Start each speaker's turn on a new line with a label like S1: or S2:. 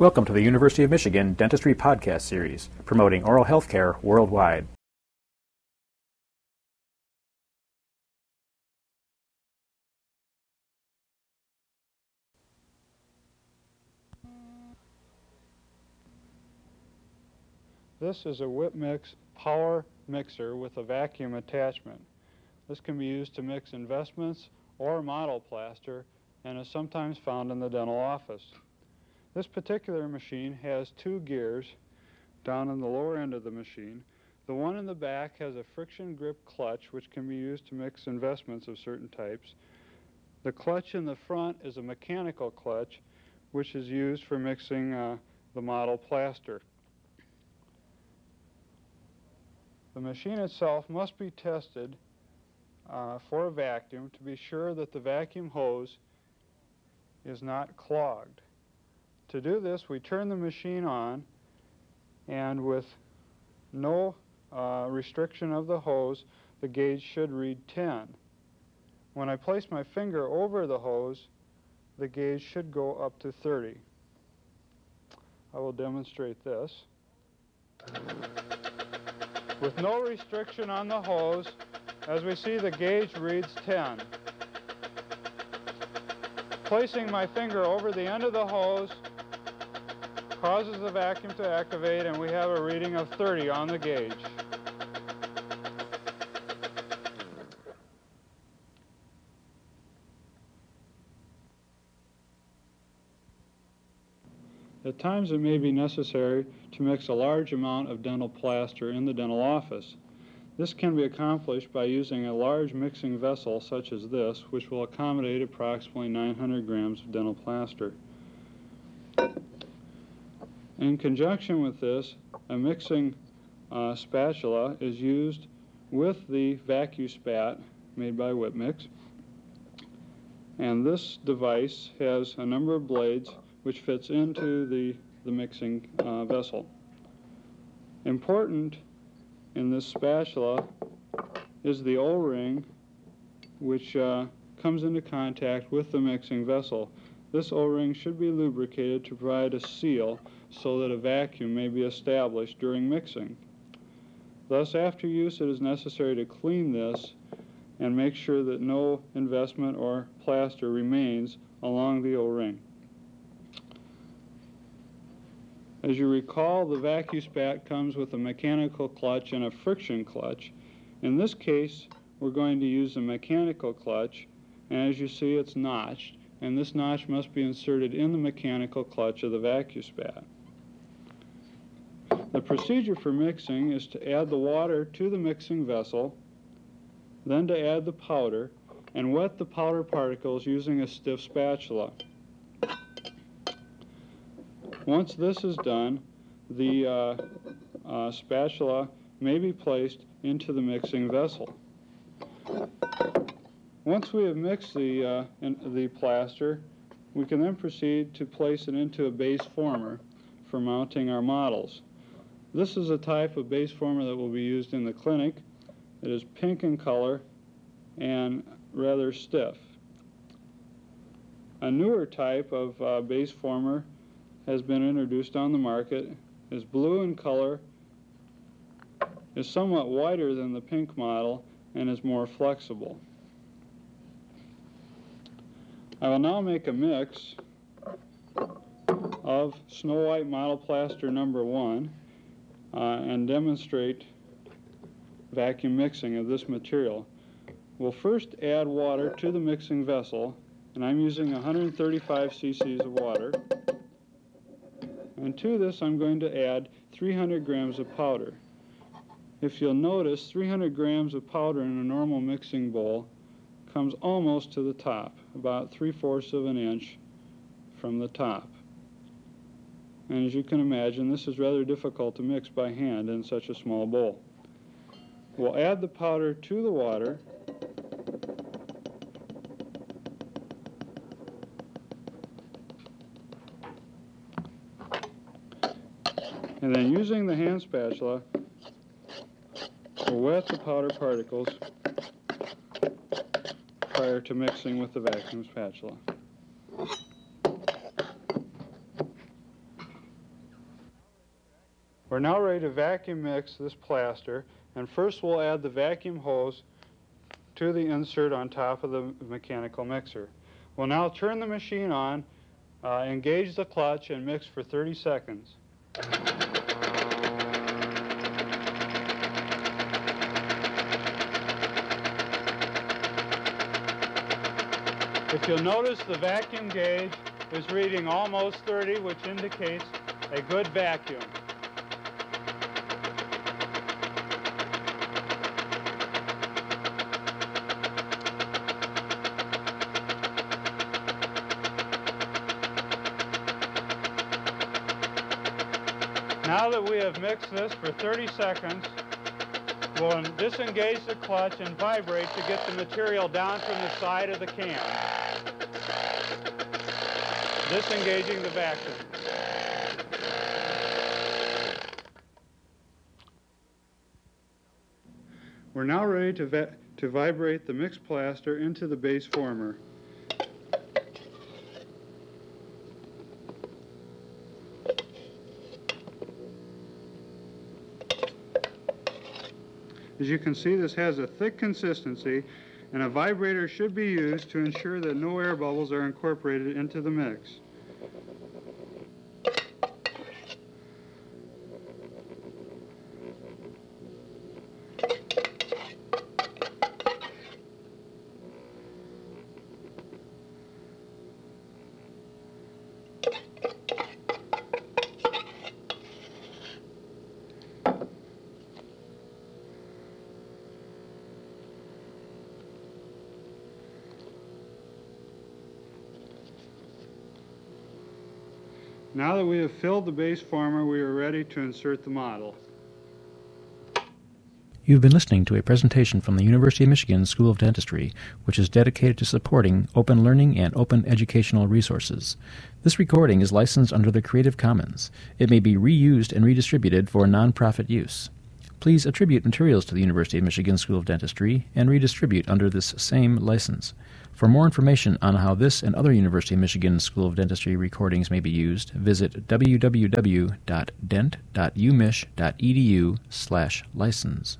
S1: Welcome to the University of Michigan Dentistry Podcast Series, promoting oral health care worldwide.
S2: This is a Whip-Mix power mixer with a vacuum attachment. This can be used to mix investments or model plaster and is sometimes found in the dental office. This particular machine has two gears down in the lower end of the machine. The one in the back has a friction grip clutch which can be used to mix investments of certain types. The clutch in the front is a mechanical clutch which is used for mixing uh, the model plaster. The machine itself must be tested uh, for a vacuum to be sure that the vacuum hose is not clogged. To do this, we turn the machine on, and with no uh, restriction of the hose, the gauge should read 10. When I place my finger over the hose, the gauge should go up to 30. I will demonstrate this. With no restriction on the hose, as we see the gauge reads 10. Placing my finger over the end of the hose causes the vacuum to activate and we have a reading of 30 on the gauge. At times it may be necessary to mix a large amount of dental plaster in the dental office. This can be accomplished by using a large mixing vessel such as this, which will accommodate approximately 900 grams of dental plaster. In conjunction with this, a mixing uh, spatula is used with the VacuSpat made by Whip-Mix. And this device has a number of blades which fits into the, the mixing uh, vessel. Important in this spatula is the O-ring which uh, comes into contact with the mixing vessel. This O-ring should be lubricated to provide a seal so that a vacuum may be established during mixing. Thus, after use, it is necessary to clean this and make sure that no investment or plaster remains along the O-ring. As you recall, the VacuSpat comes with a mechanical clutch and a friction clutch. In this case, we're going to use a mechanical clutch, and as you see, it's notched, and this notch must be inserted in the mechanical clutch of the VacuSpat. The procedure for mixing is to add the water to the mixing vessel, then to add the powder, and wet the powder particles using a stiff spatula. Once this is done, the uh, uh, spatula may be placed into the mixing vessel. Once we have mixed the, uh, the plaster, we can then proceed to place it into a base former for mounting our models. This is a type of base former that will be used in the clinic. It is pink in color and rather stiff. A newer type of uh, base former has been introduced on the market, is blue in color, is somewhat wider than the pink model, and is more flexible. I will now make a mix of Snow White Model Plaster number one uh, Uh, and demonstrate vacuum mixing of this material. We'll first add water to the mixing vessel, and I'm using 135 cc's of water. And to this I'm going to add 300 grams of powder. If you'll notice, 300 grams of powder in a normal mixing bowl comes almost to the top, about 3 fourths of an inch from the top. And as you can imagine, this is rather difficult to mix by hand in such a small bowl. We'll add the powder to the water. And then using the hand spatula, we'll wet the powder particles prior to mixing with the vacuum spatula. We're now ready to vacuum mix this plaster and first we'll add the vacuum hose to the insert on top of the mechanical mixer. We'll now turn the machine on, uh, engage the clutch and mix for 30 seconds. If you'll notice the vacuum gauge is reading almost 30 which indicates a good vacuum. Now that we have mixed this for 30 seconds, we'll disengage the clutch and vibrate to get the material down from the side of the can. Disengaging the vacuum. We're now ready to, to vibrate the mixed plaster into the base former. As you can see, this has a thick consistency, and a vibrator should be used to ensure that no air bubbles are incorporated into the mix. Now that we have filled the base former, we are ready to insert the model.
S1: You've been listening to a presentation from the University of Michigan School of Dentistry, which is dedicated to supporting open learning and open educational resources. This recording is licensed under the Creative Commons. It may be reused and redistributed for nonprofit use. Please attribute materials to the University of Michigan School of Dentistry and redistribute under this same license. For more information on how this and other University of Michigan School of Dentistry recordings may be used, visit www.dent.umich.edu/license.